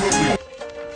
appropriate.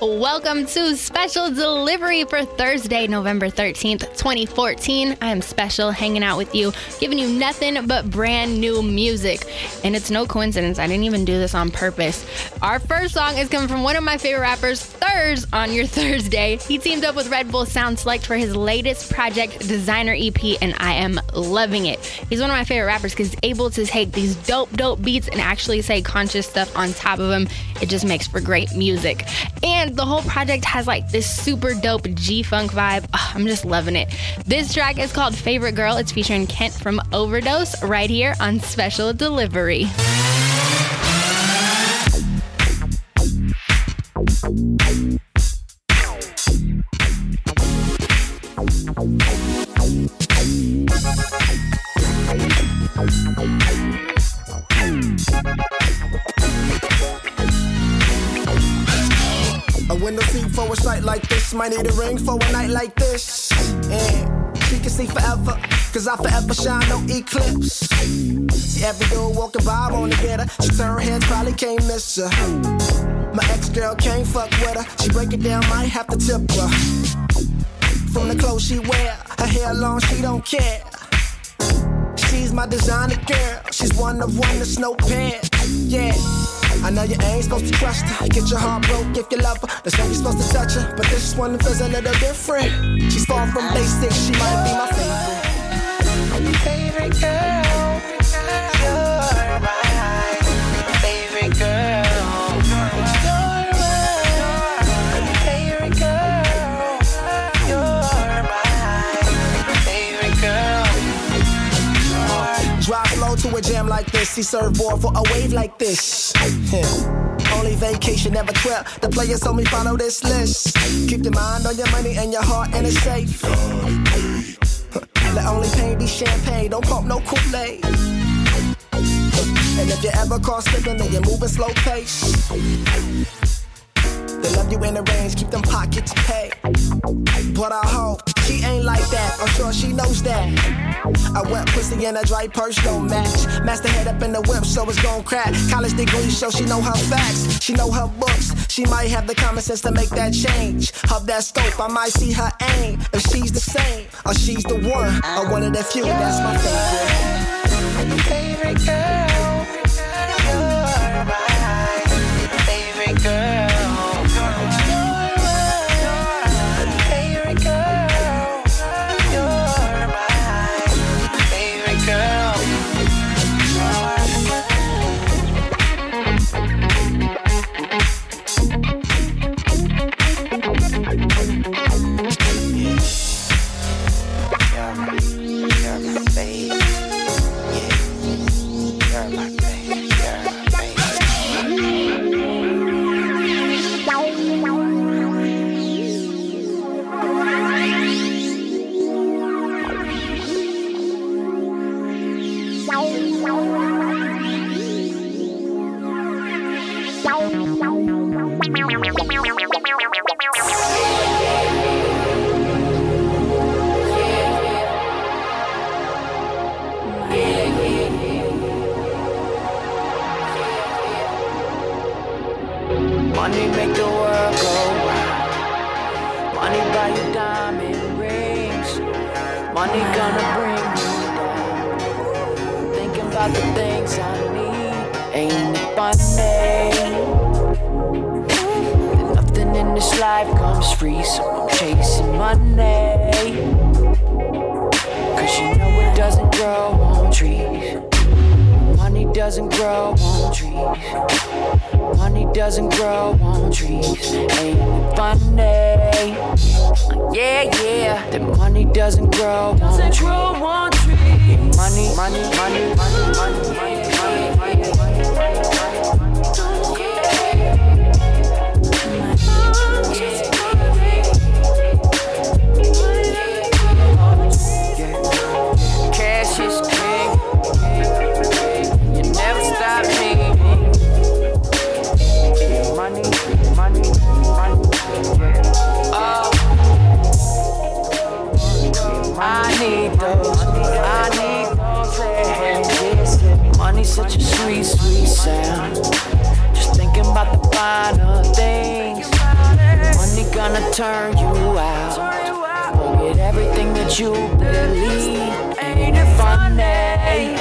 Welcome to Special Delivery for Thursday, November 13th, 2014. I am special hanging out with you, giving you nothing but brand new music. And it's no coincidence, I didn't even do this on purpose. Our first song is coming from one of my favorite rappers, Thurz, on your Thursday. He teamed up with Red Bull Sound Select for his latest project, Designer EP, and I am loving it. He's one of my favorite rappers because he's able to take these dope, dope beats and actually say conscious stuff on top of them. It just makes for great music. And the whole project has like this super dope G Funk vibe. Oh, I'm just loving it. This track is called Favorite Girl. It's featuring Kent from OverDoz. right here on Special Delivery. Might need a ring for a night like this. And she can see forever. Cause I forever shine, no eclipse. See every dude walking by, wanna get her. She turn her head, probably can't miss her. My ex girl can't fuck with her. She break it down, might have to tip her. From the clothes she wear, her hair long, she don't care. She's my designer girl. She's one of one, there's no pair. Yeah. I know you ain't supposed to trust her. Get your heart broke if you love her. That's how you're supposed to touch her. But this one feels a little different. She's far from basic. She might be my favorite. Like this. He served board for a wave like this. Only vacation, never trip. The players told me follow this list. Keep your mind on your money and your heart in a safe. Let only pain be champagne. Don't pump no Kool-Aid. And if you ever caught slipping, then you're moving slow pace. They love you in the range, keep them pockets paid. But I hope she ain't like that. I'm sure she knows that. A wet pussy and a dry purse don't match. Master head up in the whip, so it's gon' crack. College degree, show she know her facts. She know her books. She might have the common sense to make that change. Hub that scope, I might see her aim. If she's the same, or she's the one, or one of the few, that's my favorite. Favorite girl, doesn't grow on trees. Money doesn't grow on trees. Ain't it funny? Yeah, yeah. That money doesn't grow on trees. Yeah, money, money, money, money, money, money, such a sweet, sweet sound. Just thinking about the finer things. Money gonna turn you out. Forget everything that you believe. Ain't it funny?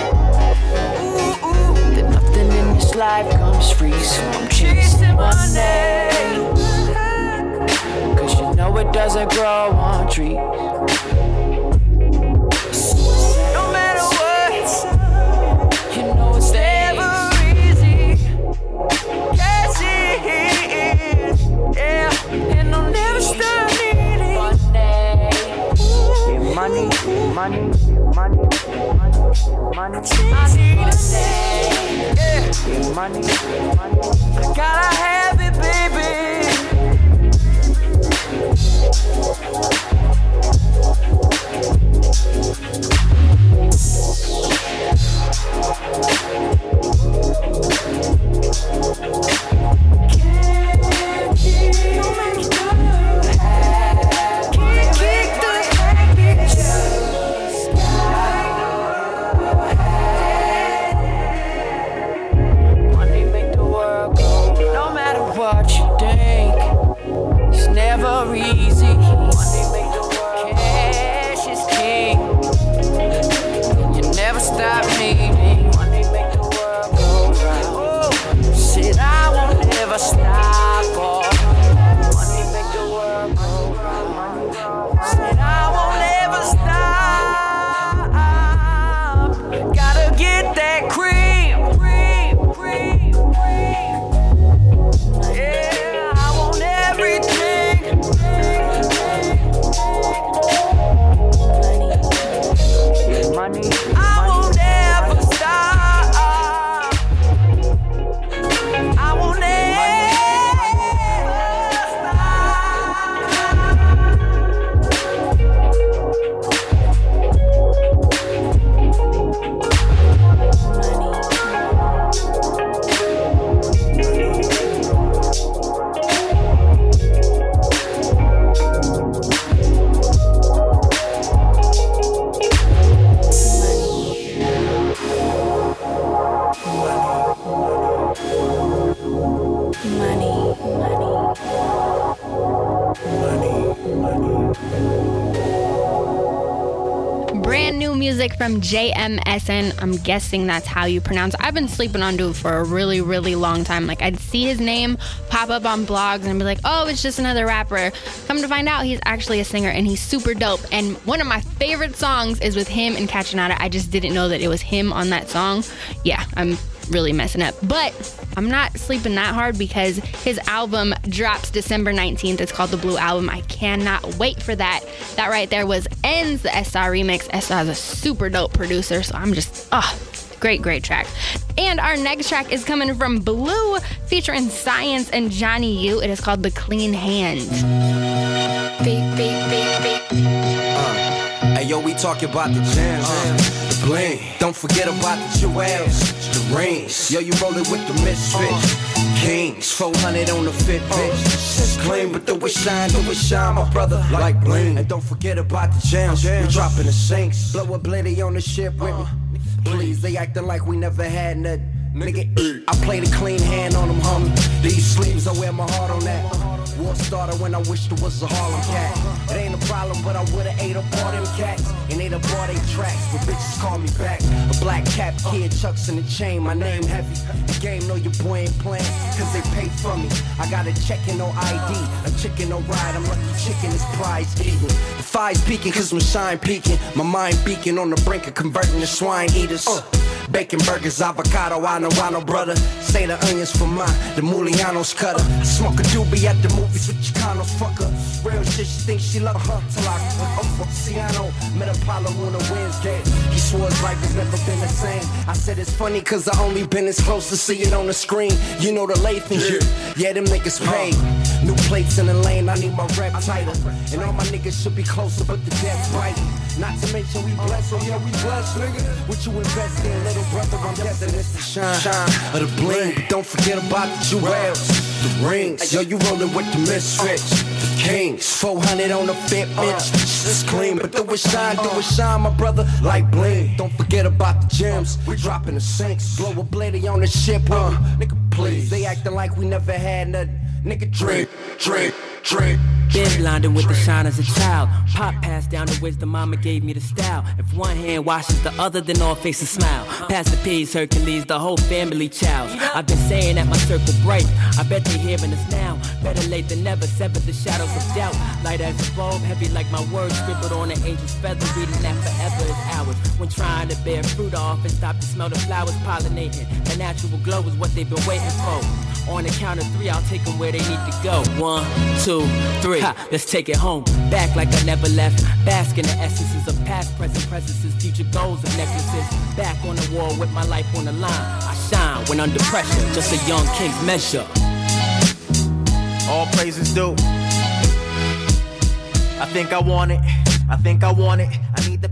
That nothing in this life comes free, so I'm chasing money. Cause you know it doesn't grow on trees. Money, money, money, money, money. I need it. Yeah, money, money. I gotta have it, baby. Brand new music from JMSN. I'm guessing that's how you pronounce. I've been sleeping on dude for a really, really long time. Like, I'd see his name pop up on blogs and be like, oh, it's just another rapper. Come to find out, he's actually a singer and he's super dope. And one of my favorite songs is with him and Kaytranada. I just didn't know that it was him on that song. Yeah, I'm really messing up. But I'm not sleeping that hard because his album drops December 19th. It's called The Blu Album. I cannot wait for that. That right there was Ends, the SR remix. SR is a super dope producer, so I'm just, ah, great, great track. And our next track is coming from Blue featuring Science and Johnny U. It is called The Clean Hand. Beep, beep, beep. Hey yo, we talking about the jams, uh, the bling. Don't forget about the jewels, the rings. Yo, you rollin' with the misfits. Kings, 400 on the fit bitch. It's clean, but do it shine, do it shine, my brother. Like bling. And don't forget about the jams. We dropping the sinks. Blow a blitty on the ship with me. Uh, Please, they acting like we never had nothing. Nigga, I play the clean hand on them, homie. These sleeves, I wear my heart on that. War started when I wished it was a Harlem cat. It ain't a problem, but I would've ate up all them cats. And they'd have bought eight tracks, but bitches call me back. A black cap kid, chucks in the chain, my name heavy. The game know your boy ain't playing, cause they pay for me. I got a check and no ID, a chicken no ride. I'm lucky chicken is prize eating. The fire's peaking cause my shine peaking. My mind beaking on the brink of converting to swine eaters. Uh, Bacon burgers, avocado, I know, I know, brother. Say the onions for mine, the Mulianos cutter. I smoke a doobie at the movies with Chicanos, fuck her. Real shit, she thinks she love her till I oh, fuck Ciano. Met Apollo on a Wednesday. He swore his life has never been the same. I said it's funny cause I only been as close to see it on the screen. You know the Lathan shit. Yeah, them niggas uh. paid. New plates in the lane, I need my rep tighter. And all my niggas should be closer, but the debt's biting. Not to mention we blessed, oh yeah, we blessed, nigga. What you invest in, little brother, I'm destined to shine. Shine of the bling, but don't forget about the jewels, the rings. Yo, you rollin' with the misfits, the kings. 400 on the fit, bitch. Uh, it's clean, but do it shine, do it uh. shine, my brother, like bling. Don't forget about the gems. Uh, we dropping the sinks, blow a blade on the ship, huh? Nigga, please. They actin' like we never had nothing. Nigga, drink, drink, drink. Been blinded with the shine as a child. Pop passed down the wisdom, mama gave me the style. If one hand washes the other, then all faces smile. Pass the peas, Hercules, the whole family child. I've been saying that my circle bright. I bet they hearing us now. Better late than never, sever the shadows of doubt. Light as a bulb, heavy like my words, scribbled on an angel's feather. Reading that forever is ours. When trying to bear fruit off and stop to smell the flowers pollinating. The natural glow is what they've been waiting for. On the count of three, I'll take them where they need to go. One, two, three. Ha, let's take it home. Back like I never left. Bask in the essences of past, present presences, future goals of necklaces. Back on the wall with my life on the line. I shine when under pressure, just a young king's measure. All praises due. I think I want it. I think I want it.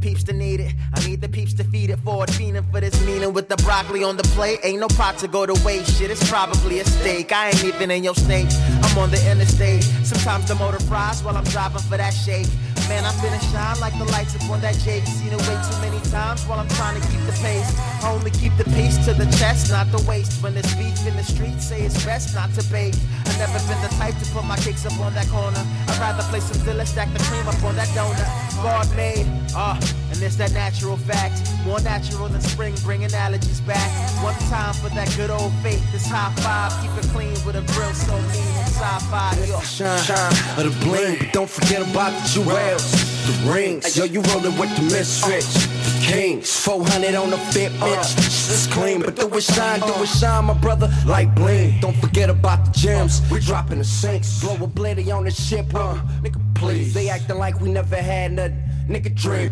Peeps to need it. I need the peeps to feed it for forward. Fiending for this meaning with the broccoli on the plate. Ain't no pot to go to waste. Shit, it's probably a steak. I ain't even in your state. I'm on the interstate. Sometimes the motor fries while I'm driving for that shake. Man, I'm finna shine like the lights up on that Jake. Seen it way too many times while I'm trying to keep the pace. I only keep the peace to the chest, not the waist. When there's beef in the streets, say it's best not to bake. I never been the type to put my kicks up on that corner. I'd rather play some Dilla, stack the cream up on that donut. God made, ah, uh, and it's that natural fact. More natural than spring, bringing allergies back. One time for that good old faith, this high five. Keep it clean with a grill so mean and sci-fi. Yo, Shine, shine of the bling, but don't forget about the jewels, the rings. Yo, you rollin' with the misfits, the kings. 400 on the fit, bitch. It's clean, but do it shine, do it shine, my brother, like bling. Don't forget about the gems. We dropping the sinks, blow a blitty on the ship, uh. Nigga, please. They acting like we never had nothing. Nigga, drink.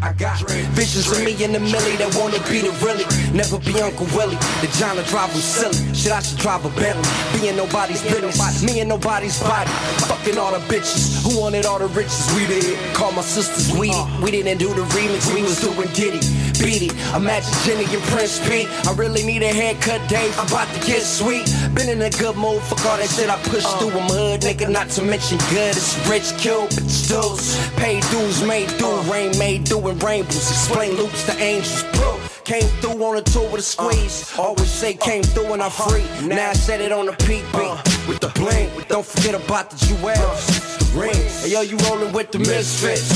I got visions of me in the millie that wanna be the really. Never be Uncle Willie. The John drive him silly. Shit, I should drive a Bentley. Being nobody's business. Me and nobody's body. Fucking all the bitches who wanted all the riches. We did. Call my sisters weedy. Uh-huh. We didn't do the remix. We was doing Diddy. Beat it. Imagine Jenny and Prince P. I really need a haircut, Dave. I'm about to get sweet. Been in a good mood. Fuck all that shit I pushed through. I'm hood, nigga. Not to mention good. It's rich, kill, but still. Pay dues, made do, rain made doing rainbows, explain loops to angels. Bro, came through on a tour with a squeeze. Always say came through and I'm free. Now I said it on the peak beat with the bling. Don't forget about the jewels, the rings. Hey yo, you rolling with the misfits,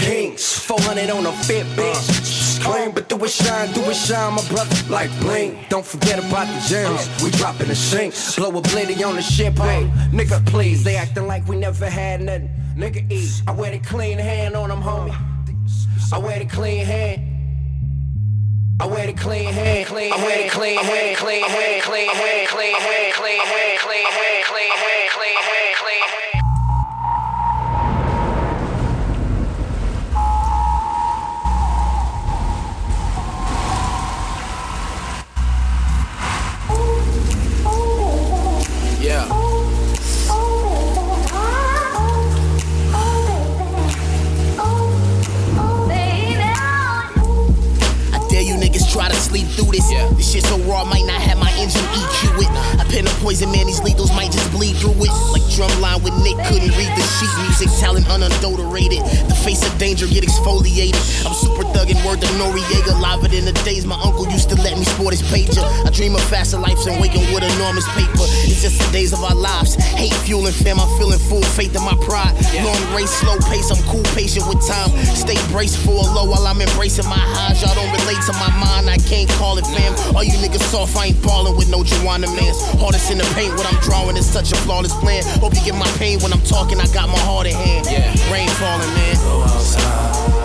kings. 400 on a fit bitch. Clean, but do it shine, do it shine, my brother. Like bling. Don't forget about the gems. We dropping the sink. Blow a blitty on the ship, hey. Nigga, please. They acting like we never had nothing. Nigga, eat. I wear the clean hand on them, homie. I wear the clean hand. I wear the clean hand, clean I wear the clean hand, clean hand, clean hand, clean hand, clean hand, clean hand, clean hand, clean hand, clean this. This shit so raw, might not poison, man, these lethals might just bleed through it. Like drumline with Nick, couldn't read the sheet. Music talent unadulterated. The face of danger get exfoliated. I'm super thuggin' word to Noriega. Liver in the days my uncle used to let me sport his pager. I dream of faster lives and waking with enormous paper. It's just the days of our lives. Hate fueling fam, I'm feeling full faith in my pride. Long race, slow pace, I'm cool, patient with time. Stay braced for a low while I'm embracing my highs. Y'all don't relate to my mind, I can't call it fam. All you niggas soft, I ain't ballin' with no Joanna mans. Hardest in the paint, what I'm drawing is such a flawless plan. Hope you get my pain when I'm talking, I got my heart in hand. Yeah. Rain falling, man. Go outside, go outside,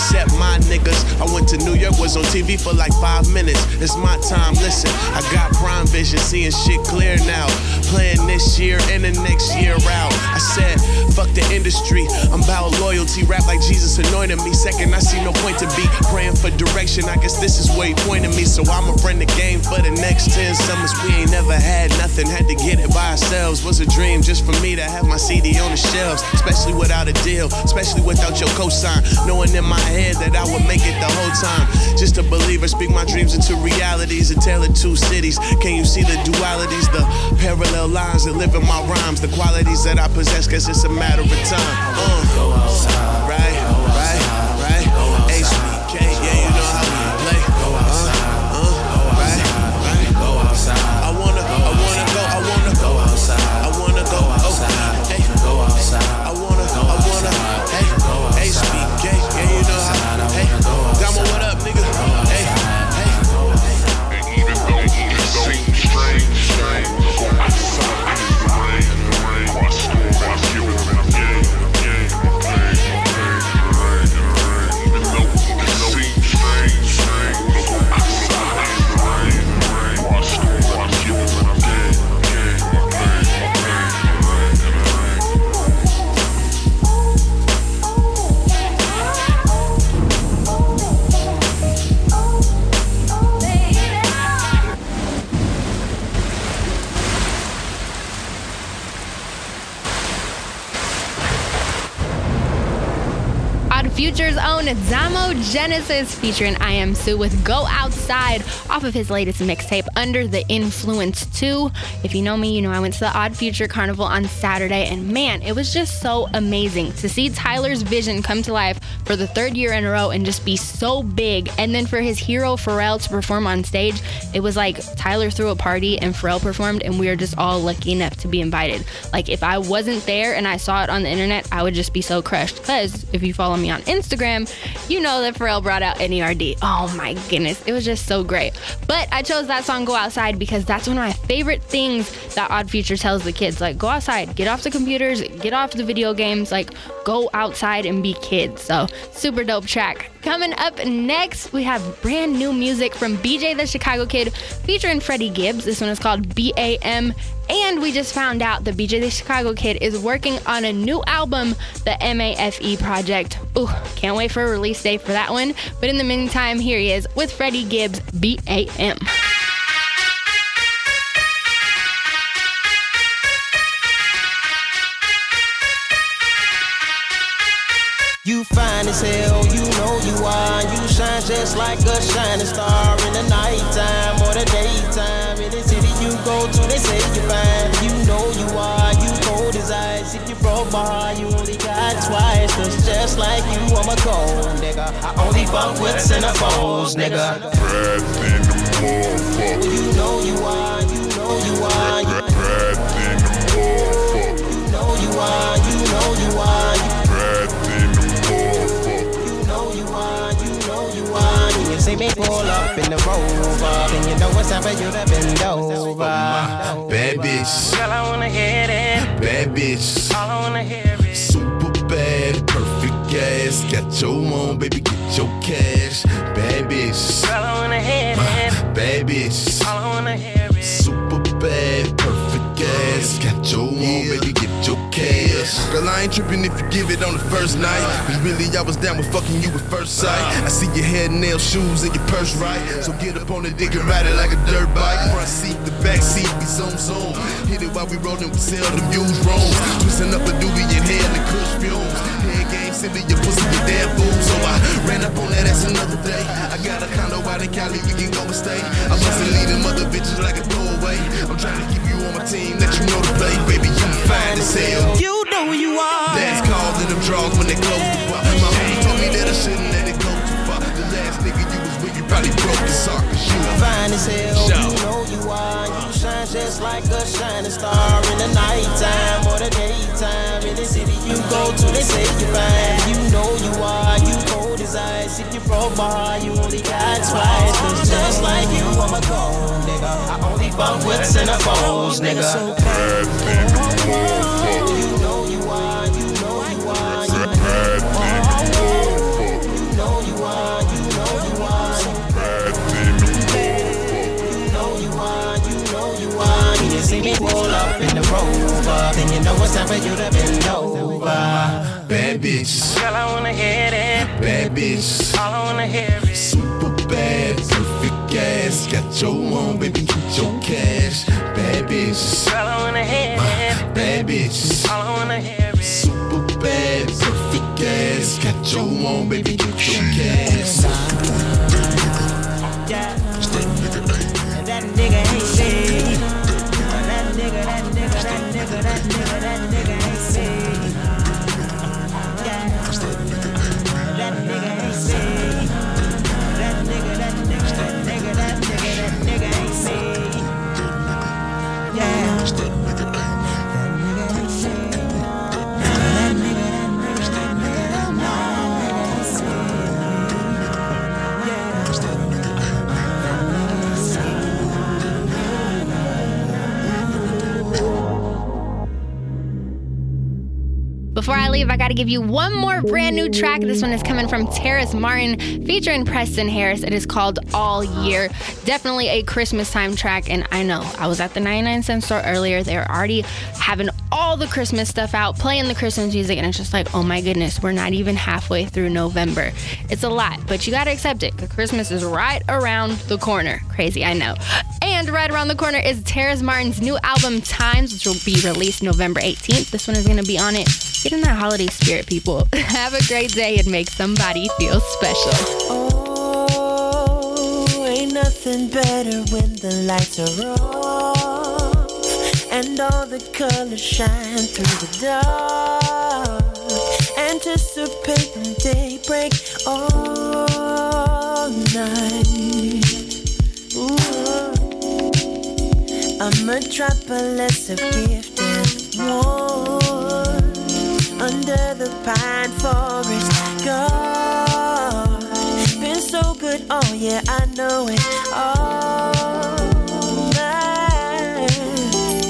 my niggas. I went to New York, was on TV for like five minutes. It's my time, listen. I got prime vision, seeing shit clear now. Playing this year and the next year out. I said, fuck the industry. I'm about loyalty. Rap like Jesus anointed me. Second, I see no point to be praying for direction. I guess this is where he pointed me. So I'ma run the game for the next 10 summers. We ain't never had nothing, had to get it by ourselves. Was a dream just for me to have my CD on the shelves. Especially without a deal, especially without your cosign. Knowing in my head that I would make it the whole time. Just a believer, speak my dreams into realities. A tale of two cities. Can you see the dualities, the parallel lines that live in my rhymes? The qualities that I possess, guess it's a matter of time. Uh, right, right, Future's own Domo Genesis featuring Iamsu! with Go Outside off of his latest mixtape Under the Influence 2. If you know me, you know I went to the Odd Future Carnival on Saturday and man, it was just so amazing to see Tyler's vision come to life for the third year in a row and just be so big. And then for his hero Pharrell to perform on stage, it was like Tyler threw a party and Pharrell performed and we were just all lucky enough to be invited. Like if I wasn't there and I saw it on the internet, I would just be so crushed. Cause if you follow me on Instagram, you know that Pharrell brought out NERD. Oh my goodness, it was just so great. But I chose that song Go Outside because that's one of my favorite things that Odd Future tells the kids. Like go outside, get off the computers, get off the video games, like go outside and be kids. So super dope track. Coming up next, we have brand new music from BJ the Chicago Kid featuring Freddie Gibbs. This one is called BAM. And we just found out the BJ the Chicago Kid is working on a new album, the MAFE project. Ooh, can't wait for a release date for that one. But in the meantime, here he is with Freddie Gibbs, BAM. You fine as hell, you know you are. You shine just like a shining star in the nighttime or the daytime. In the city go to, they say you're fine. You know you are, you cold as ice. If you broke my heart, you only got twice. Cause just like you, I'm a cold nigga. I only fuck with centerfolds, nigga. Bad in the motherfucker. You know you are, in the rover. Then you know it's time for you to bend over. Oh, bad bitch, Girl, I wanna hear it. bad bitch, All I wanna hear is. super bad, perfect ass. Got your own, baby, get your cash. Bad bitch, Girl, I wanna hear it. bad bitch, All I wanna hear is. super bad, perfect ass. Got your own, baby, get your cash. Girl, I ain't tripping if you give it on the first night. Cause really, I was down with fucking you at first sight. Uh. I see your head, nail, shoes, and your purse right. So get up on the dick and ride it like a dirt bike. Front seat, the back seat, we zoom zoom. Hit it while we rollin', we sell them used rooms. Twisting up a doobie, inhale the kush fumes. Head game, send silly, your pussy, you damn fool. So I ran up on that ass another day. I got a condo out in Cali, we can go and stay. I bustin' leading mother bitches like a throwaway. I'm trying to keep you on my team, let you know the play. Baby, you fine as hell. You know you are. Last calls in them draws when they close the bar. My homie told me that I shouldn't let it go too far. The last nigga you was with, you probably broke his heart. Cause you Fine as hell, Shout. you know you are. You shine just like a shining star in the nighttime or the daytime. In the city you go to, they say you fine. You know you are. You cold as ice. If you broke broke my heart, you only got twice. Cause just like you, I'm a cold nigga. I only fuck with centerfolds, nigga. So bitches, Girl, I wanna hit it. bad bitches. All I wanna hear is Super bad, perfect ass. Got your own, baby, get your cash. Bad bitches, Girl, I wanna hit uh, it. bad bitches. All I wanna hear is Super bad, perfect ass. Got your own, baby, get your cash. I got to give you one more brand new track. This one is coming from Terrace Martin featuring Preston Harris. It is called All Year. Definitely a Christmas time track. And I know I was at the 99 cent store earlier. They were already having all the Christmas stuff out, playing the Christmas music. And it's just like, oh my goodness, we're not even halfway through November. It's a lot, but you got to accept it because Christmas is right around the corner. Crazy, I know. And right around the corner is Terrace Martin's new album, Times, which will be released November 18th. This one is going to be on it. Get in that holiday spirit, people. Have a great day and make somebody feel special. Oh, ain't nothing better when the lights are off and all the colors shine through the dark. Anticipating daybreak all night. Ooh. A metropolis of gift and warmth the pine forest. God, been so good, oh yeah, I know it. All.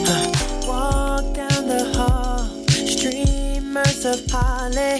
Huh. Walk down the hall, streamers of holly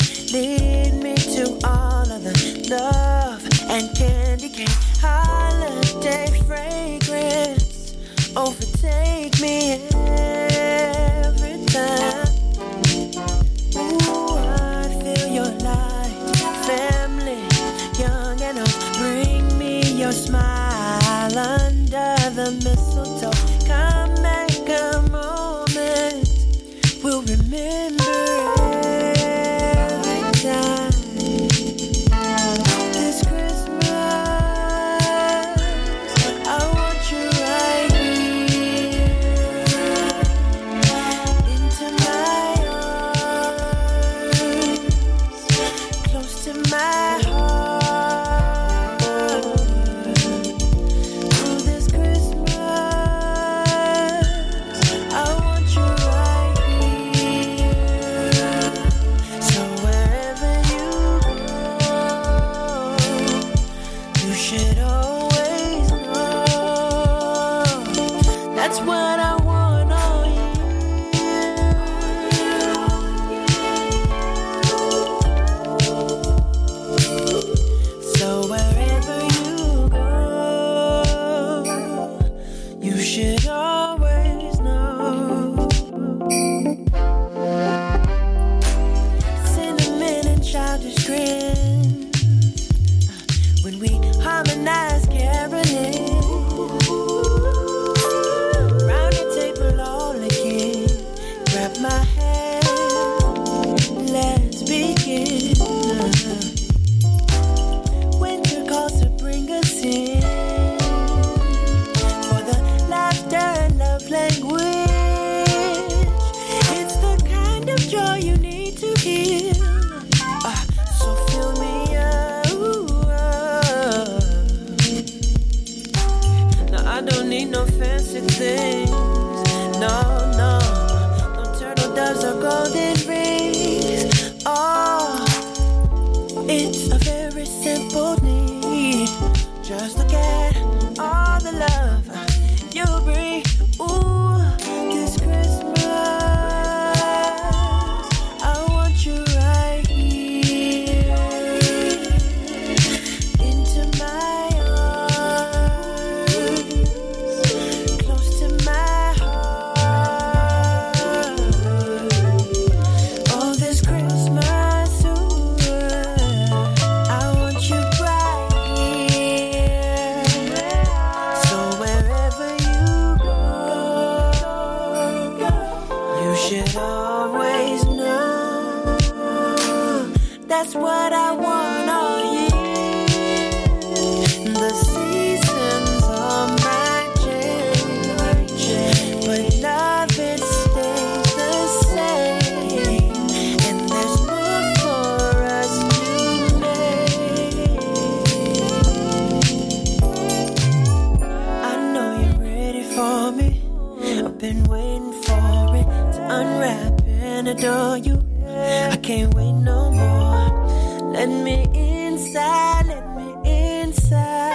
been waiting for it to unwrap and adore you. I can't wait no more. Let me inside, let me inside.